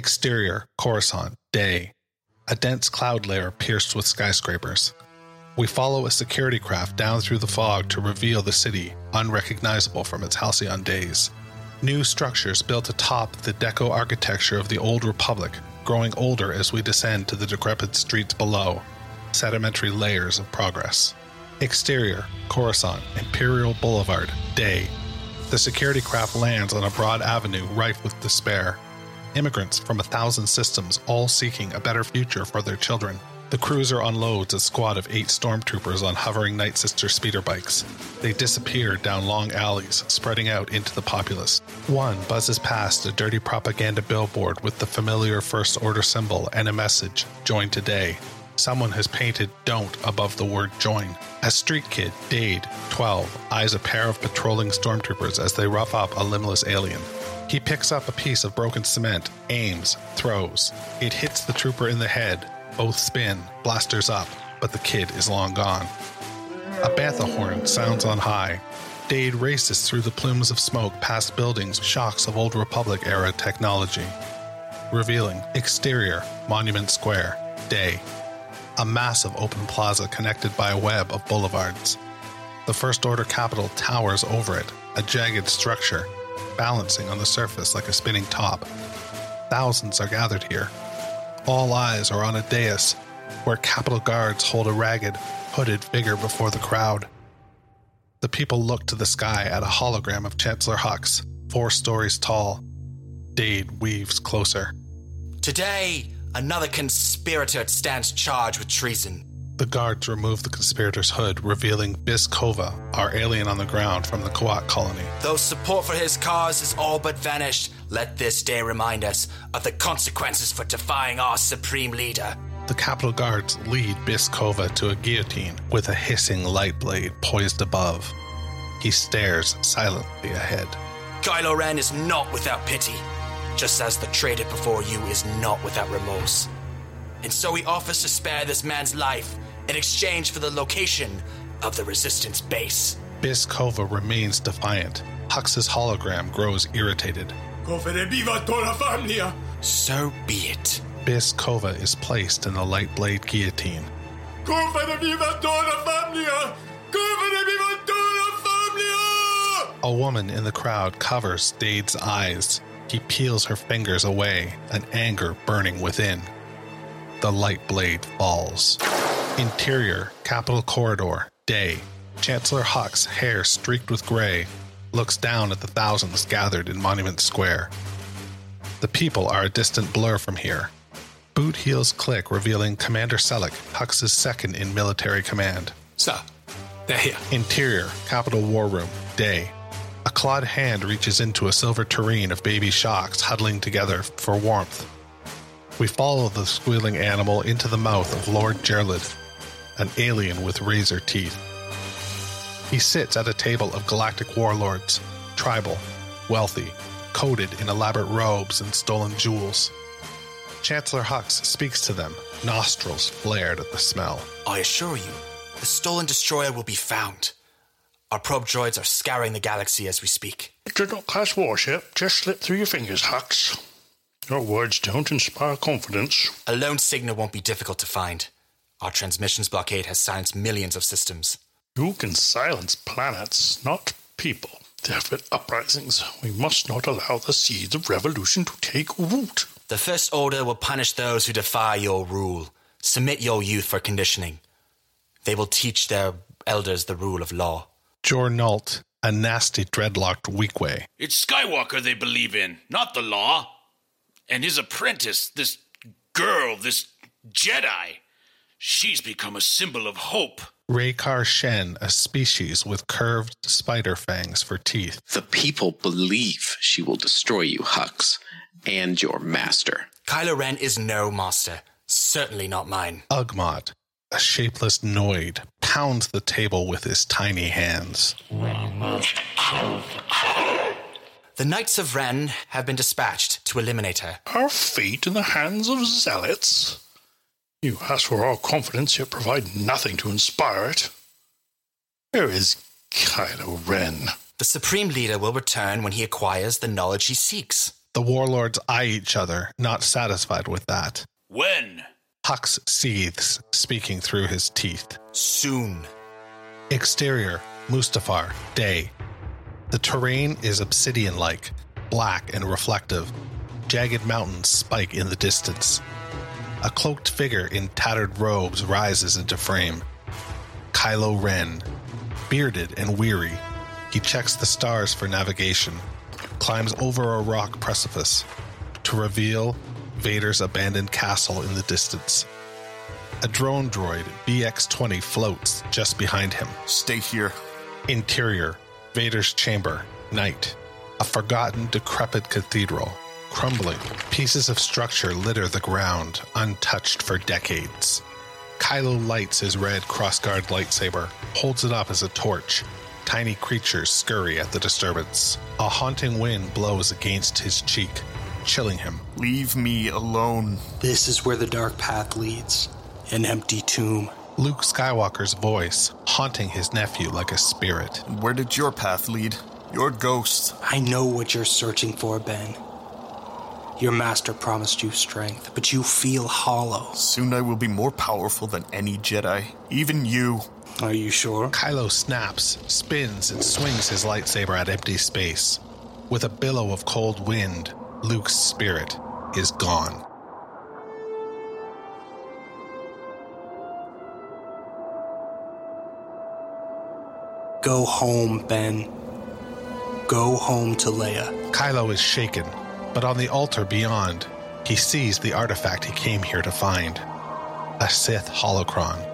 Exterior, Coruscant, day. A dense cloud layer pierced with skyscrapers. We follow a security craft down through the fog to reveal the city, unrecognizable from its halcyon days. New structures built atop the deco architecture of the old republic, growing older as we descend to the decrepit streets below. Sedimentary layers of progress. Exterior, Coruscant, Imperial Boulevard, day. The security craft lands on a broad avenue rife with despair. Immigrants from a thousand systems, all seeking a better future for their children. The cruiser unloads a squad of eight stormtroopers on hovering Night Sister speeder bikes. They disappear down long alleys, spreading out into the populace. One buzzes past a dirty propaganda billboard with the familiar First Order symbol and a message Join today. Someone has painted don't above the word join. A street kid, Dade, 12, eyes a pair of patrolling stormtroopers as they rough up a limbless alien. He picks up a piece of broken cement, aims, throws. It hits the trooper in the head. Both spin, blasters up, but the kid is long gone. A bantha horn sounds on high. Dade races through the plumes of smoke past buildings, shocks of Old Republic era technology. Revealing exterior, Monument Square, day. A massive open plaza connected by a web of boulevards. The First Order Capital towers over it, a jagged structure, balancing on the surface like a spinning top. Thousands are gathered here. All eyes are on a dais where Capitol guards hold a ragged, hooded figure before the crowd. The people look to the sky at a hologram of Chancellor Hux, four stories tall. Dade weaves closer. Today, another conspirator stands charged with treason. The guards remove the conspirator's hood, revealing Biss Kova, our alien on the ground from the Kawat colony. Though support for his cause is all but vanished, let this day remind us of the consequences for defying our supreme leader. The Capitol Guards lead Biss Kova to a guillotine with a hissing light blade poised above. He stares silently ahead. Kylo Ren is not without pity, just as the traitor before you is not without remorse. And so he offers to spare this man's life in exchange for the location of the Resistance base. Biss Kova remains defiant. Hux's hologram grows irritated. So be it. Biss Kova is placed in the light blade guillotine. A woman in the crowd covers Dade's eyes. He peels her fingers away, an anger burning within. The light blade falls. Interior, Capitol Corridor, day. Chancellor Hux, hair streaked with gray, looks down at the thousands gathered in Monument Square. The people are a distant blur from here. Boot heels click, revealing Commander Sellik, Hux's second in military command. Sir, they're here. Interior, Capitol War Room, day. A clawed hand reaches into a silver tureen of baby shocks huddling together for warmth. We follow the squealing animal into the mouth of Lord Gherlid, an alien with razor teeth. He sits at a table of galactic warlords, tribal, wealthy, coated in elaborate robes and stolen jewels. Chancellor Hux speaks to them, nostrils flared at the smell. I assure you, the stolen destroyer will be found. Our probe droids are scouring the galaxy as we speak. It's a not class warship. Just slip through your fingers, Hux. Your words don't inspire confidence. A lone signal won't be difficult to find. Our transmissions blockade has silenced millions of systems. You can silence planets, not people. There have been uprisings. We must not allow the seeds of revolution to take root. The First Order will punish those who defy your rule. Submit your youth for conditioning. They will teach their elders the rule of law. Jor Nult, a nasty dreadlocked Weequay. It's Skywalker they believe in, not the law. And his apprentice, this girl, this Jedi, she's become a symbol of hope. Raykar Shen, a species with curved spider fangs for teeth. The people believe she will destroy you, Hux, and your master. Kylo Ren is no master. Certainly not mine. Uggmot, a shapeless noid, pounds the table with his tiny hands. The Knights of Ren have been dispatched to eliminate her. Our fate in the hands of zealots? You ask for our confidence, yet provide nothing to inspire it. Where is Kylo Ren? The Supreme Leader will return when he acquires the knowledge he seeks. The warlords eye each other, not satisfied with that. When? Hux seethes, speaking through his teeth. Soon. Exterior, Mustafar, day. The terrain is obsidian like, black and reflective. Jagged mountains spike in the distance. A cloaked figure in tattered robes rises into frame. Kylo Ren, bearded and weary, he checks the stars for navigation, climbs over a rock precipice to reveal Vader's abandoned castle in the distance. A drone droid, BX 20, floats just behind him. Stay here. Interior, Vader's chamber, night. A forgotten, decrepit cathedral, crumbling. Pieces of structure litter the ground, untouched for decades. Kylo lights his red crossguard lightsaber, holds it up as a torch. Tiny creatures scurry at the disturbance. A haunting wind blows against his cheek, chilling him. Leave me alone. This is where the dark path leads an empty tomb. Luke Skywalker's voice haunting his nephew like a spirit. Where did your path lead? Your ghost. I know what you're searching for, Ben. Your master promised you strength, but you feel hollow. Soon I will be more powerful than any Jedi, even you. Are you sure? Kylo snaps, spins, and swings his lightsaber at empty space. With a billow of cold wind, Luke's spirit is gone. Go home, Ben. Go home to Leia. Kylo is shaken, but on the altar beyond, he sees the artifact he came here to find a Sith holocron.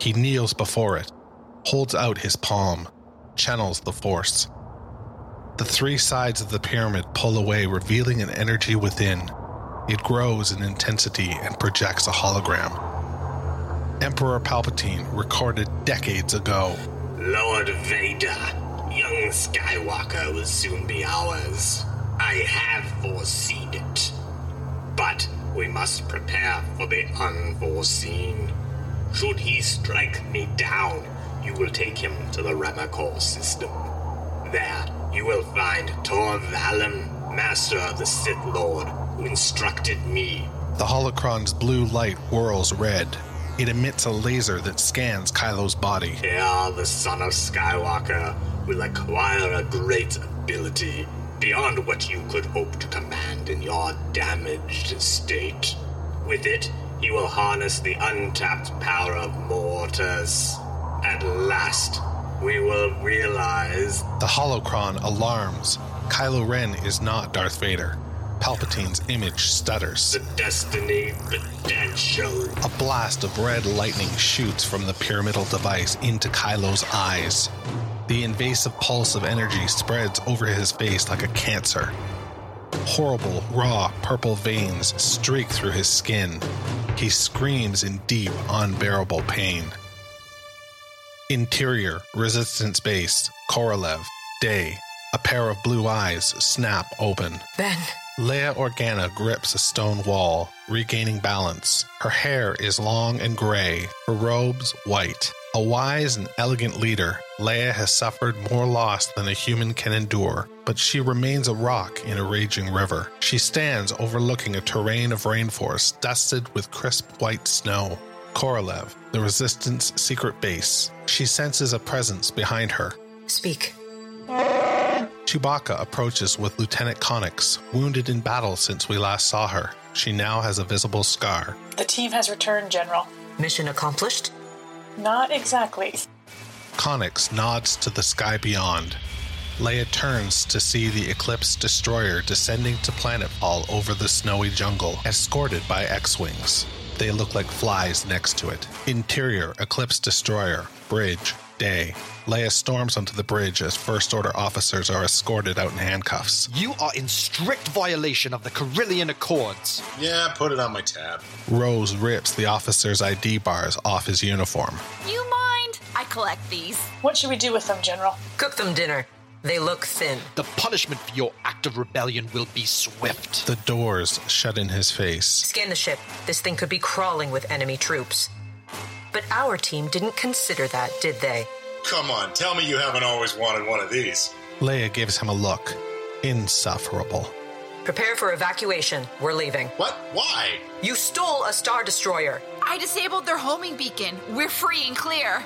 He kneels before it, holds out his palm, channels the Force. The three sides of the pyramid pull away, revealing an energy within. It grows in intensity and projects a hologram. Emperor Palpatine recorded decades ago. Lord Vader, young Skywalker will soon be ours. I have foreseen it. But we must prepare for the unforeseen. Should he strike me down, you will take him to the Ramacor system. There, you will find Tor Valum, master of the Sith Lord, who instructed me. The holocron's blue light whirls red. It emits a laser that scans Kylo's body. Here, the son of Skywalker will acquire a great ability beyond what you could hope to command in your damaged state. With it, he will harness the untapped power of Mortis. At last, we will realize. The holocron alarms. Kylo Ren is not Darth Vader. Palpatine's image stutters. The destiny potential. A blast of red lightning shoots from the pyramidal device into Kylo's eyes. The invasive pulse of energy spreads over his face like a cancer. Horrible, raw, purple veins streak through his skin. He screams in deep, unbearable pain. Interior, Resistance Base, Korolev, Day. A pair of blue eyes snap open. Ben. Leia Organa grips a stone wall, regaining balance. Her hair is long and gray, her robes white. A wise and elegant leader, Leia has suffered more loss than a human can endure, but she remains a rock in a raging river. She stands overlooking a terrain of rainforest dusted with crisp white snow. Korolev, the Resistance secret base. She senses a presence behind her. Speak. Chewbacca approaches with Lieutenant Connix, wounded in battle since we last saw her. She now has a visible scar. The team has returned, General. Mission accomplished? Not exactly. Connix nods to the sky beyond. Leia turns to see the Eclipse destroyer descending to planetfall over the snowy jungle, escorted by X Wings. They look like flies next to it. Interior Eclipse destroyer, bridge, day. Leia storms onto the bridge as First Order officers are escorted out in handcuffs. You are in strict violation of the Carillion Accords. Yeah, put it on my tab. Rose rips the officer's ID bars off his uniform. You mind? I collect these. What should we do with them, General? Cook them dinner. They look thin. The punishment for your act of rebellion will be swift. The doors shut in his face. Scan the ship. This thing could be crawling with enemy troops. But our team didn't consider that, did they? Come on, tell me you haven't always wanted one of these. Leia gives him a look. Insufferable. Prepare for evacuation. We're leaving. What? Why? You stole a Star Destroyer. I disabled their homing beacon. We're free and clear.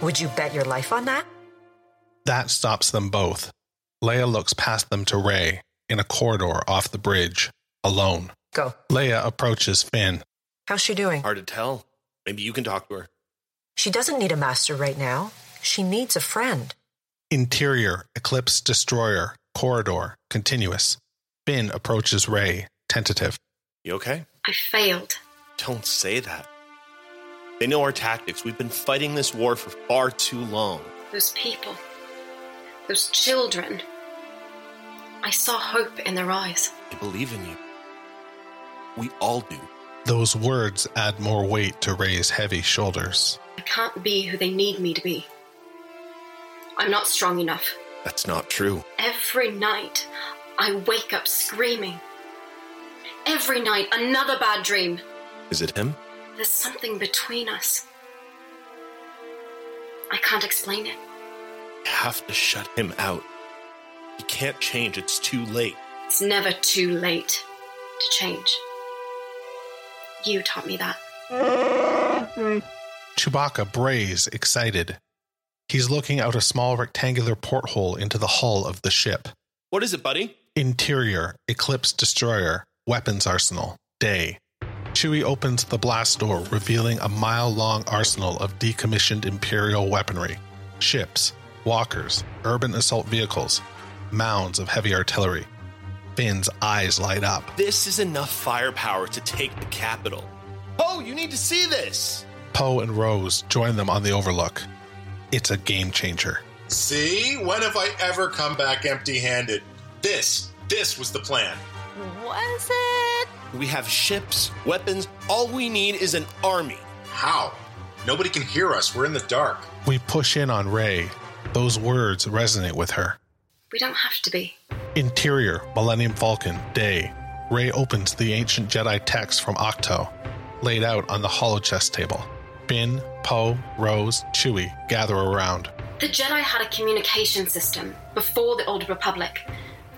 Would you bet your life on that? That stops them both. Leia looks past them to Rey in a corridor off the bridge, alone. Go. Leia approaches Finn. How's she doing? Hard to tell. Maybe you can talk to her. She doesn't need a master right now. She needs a friend. Interior, Eclipse Destroyer, corridor, continuous. Finn approaches Rey, tentative. You okay? I failed. Don't say that. They know our tactics. We've been fighting this war for far too long. Those people, those children. I saw hope in their eyes. They believe in you. We all do. Those words add more weight to Rey's heavy shoulders. I can't be who they need me to be. I'm not strong enough. That's not true. Every night, I wake up screaming. Every night, another bad dream. Is it him? There's something between us. I can't explain it. You have to shut him out. He can't change. It's too late. It's never too late to change. You taught me that. Chewbacca brays, excited. He's looking out a small rectangular porthole into the hull of the ship. What is it, buddy? Interior, Eclipse Destroyer, weapons arsenal, day. Chewie opens the blast door, revealing a mile long arsenal of decommissioned Imperial weaponry ships, walkers, urban assault vehicles, mounds of heavy artillery. Finn's eyes light up. This is enough firepower to take the capital. Oh, you need to see this! Poe and Rose join them on the overlook. It's a game changer. See? When have I ever come back empty handed? This, this was the plan. Was it? We have ships, weapons. All we need is an army. How? Nobody can hear us. We're in the dark. We push in on Rey. Those words resonate with her. We don't have to be. Interior, Millennium Falcon, day. Rey opens the ancient Jedi text from Ahch-To, laid out on the holochess table. Finn, Poe, Rose, Chewie gather around. The Jedi had a communication system before the Old Republic.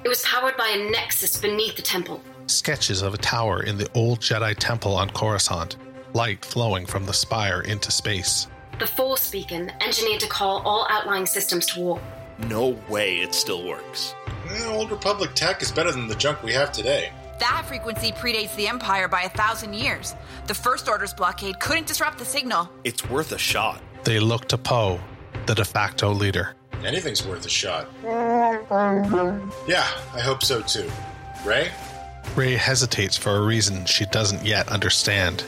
It was powered by a nexus beneath the temple. Sketches of a tower in the old Jedi temple on Coruscant, light flowing from the spire into space. The Force beacon engineered to call all outlying systems to war. No way it still works. Eh, Old Republic tech is better than the junk we have today. That frequency predates the Empire by a thousand years. The First Order's blockade couldn't disrupt the signal. It's worth a shot. They look to Poe, the de facto leader. Anything's worth a shot. Yeah, I hope so too. Rey? Rey hesitates for a reason she doesn't yet understand.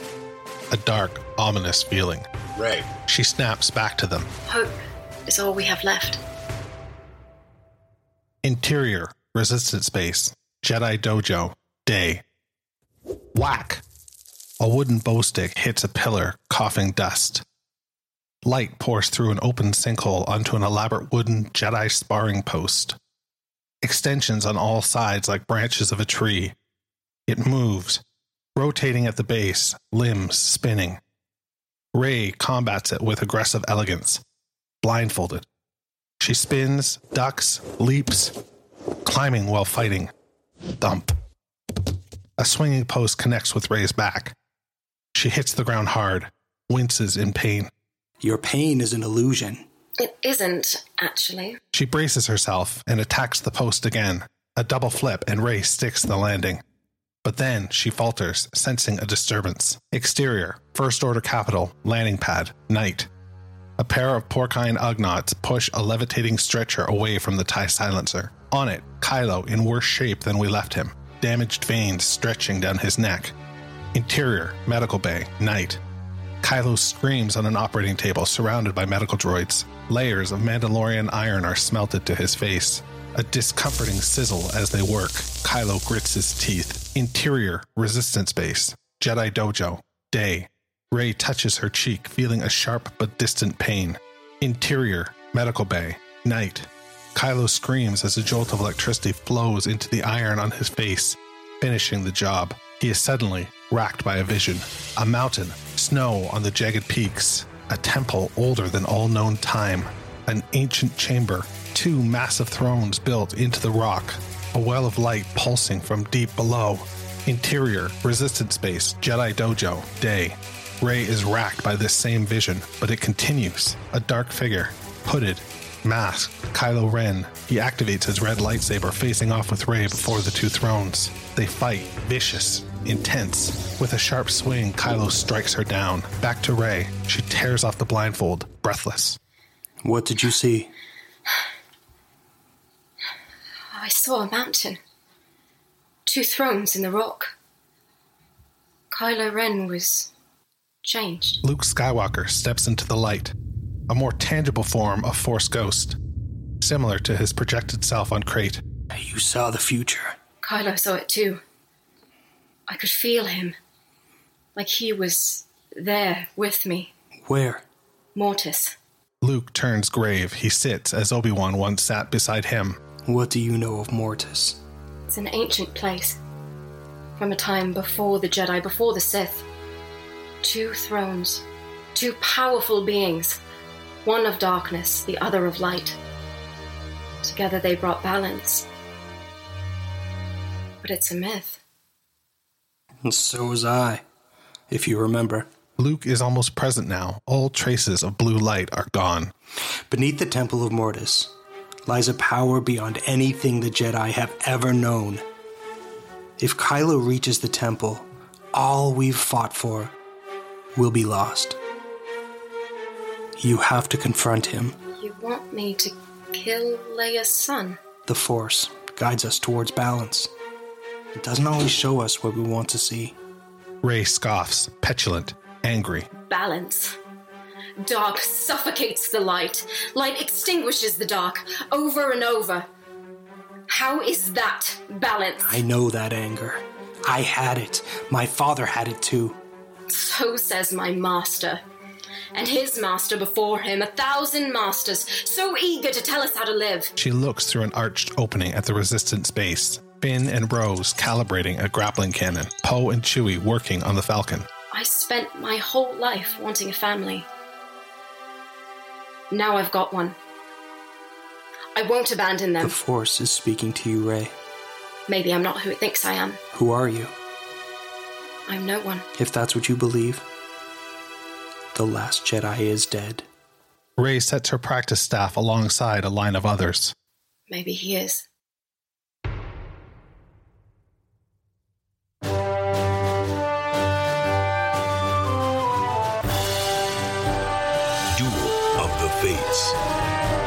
A dark, ominous feeling. Rey. She snaps back to them. Hope is all we have left. Interior, Resistance Base, Jedi Dojo, day. Whack! A wooden bow stick hits a pillar, coughing dust. Light pours through an open sinkhole onto an elaborate wooden Jedi sparring post. Extensions on all sides like branches of a tree. It moves, rotating at the base, limbs spinning. Rey combats it with aggressive elegance, blindfolded. She spins, ducks, leaps, climbing while fighting. Thump. A swinging post connects with Rey's back. She hits the ground hard, winces in pain. Your pain is an illusion. It isn't, actually. She braces herself and attacks the post again. A double flip, and Ray sticks the landing. But then she falters, sensing a disturbance. Exterior, First Order Capital, landing pad, night. A pair of porcine Ugnaughts push a levitating stretcher away from the TIE silencer. On it, Kylo in worse shape than we left him, damaged veins stretching down his neck. Interior, medical bay, night. Kylo screams on an operating table surrounded by medical droids. Layers of Mandalorian iron are smelted to his face. A discomforting sizzle as they work. Kylo grits his teeth. Interior, resistance base. Jedi dojo, day. Rey touches her cheek, feeling a sharp but distant pain. Interior, medical bay, night. Kylo screams as a jolt of electricity flows into the iron on his face, finishing the job. He is suddenly racked by a vision a mountain, snow on the jagged peaks, a temple older than all known time, an ancient chamber, two massive thrones built into the rock, a well of light pulsing from deep below. Interior, resistance base, Jedi Dojo, day. Rey is racked by this same vision, but it continues. A dark figure, hooded, masked, Kylo Ren. He activates his red lightsaber, facing off with Rey before the two thrones. They fight, vicious, intense. With a sharp swing, Kylo strikes her down. Back to Rey. She tears off the blindfold, breathless. What did you see? Oh, I saw a mountain. Two thrones in the rock. Kylo Ren was changed. Luke Skywalker steps into the light, a more tangible form of Force Ghost, similar to his projected self on Crait. You saw the future. Kylo saw it too. I could feel him. Like he was there with me. Where? Mortis. Luke turns grave. He sits as Obi Wan once sat beside him. What do you know of Mortis? It's an ancient place. From a time before the Jedi, before the Sith. Two thrones. Two powerful beings. One of darkness, the other of light. Together they brought balance. But it's a myth. And so was I, if you remember. Luke is almost present now. All traces of blue light are gone. Beneath the Temple of Mortis lies a power beyond anything the Jedi have ever known. If Kylo reaches the temple, all we've fought for will be lost. You have to confront him. You want me to kill Leia's son? The Force guides us towards balance. It doesn't always show us what we want to see. Rey scoffs, petulant, angry. Balance. Dark suffocates the light. Light extinguishes the dark over and over. How is that balance? I know that anger. I had it. My father had it too. So says my master. And his master before him, a thousand masters, so eager to tell us how to live. She looks through an arched opening at the resistance base. Finn and Rose calibrating a grappling cannon. Poe and Chewie working on the Falcon. I spent my whole life wanting a family. Now I've got one. I won't abandon them. The Force is speaking to you, Rey. Maybe I'm not who it thinks I am. Who are you? I'm no one. If that's what you believe, the last Jedi is dead. Rey sets her practice staff alongside a line of others. Maybe he is. Duel of the Fates.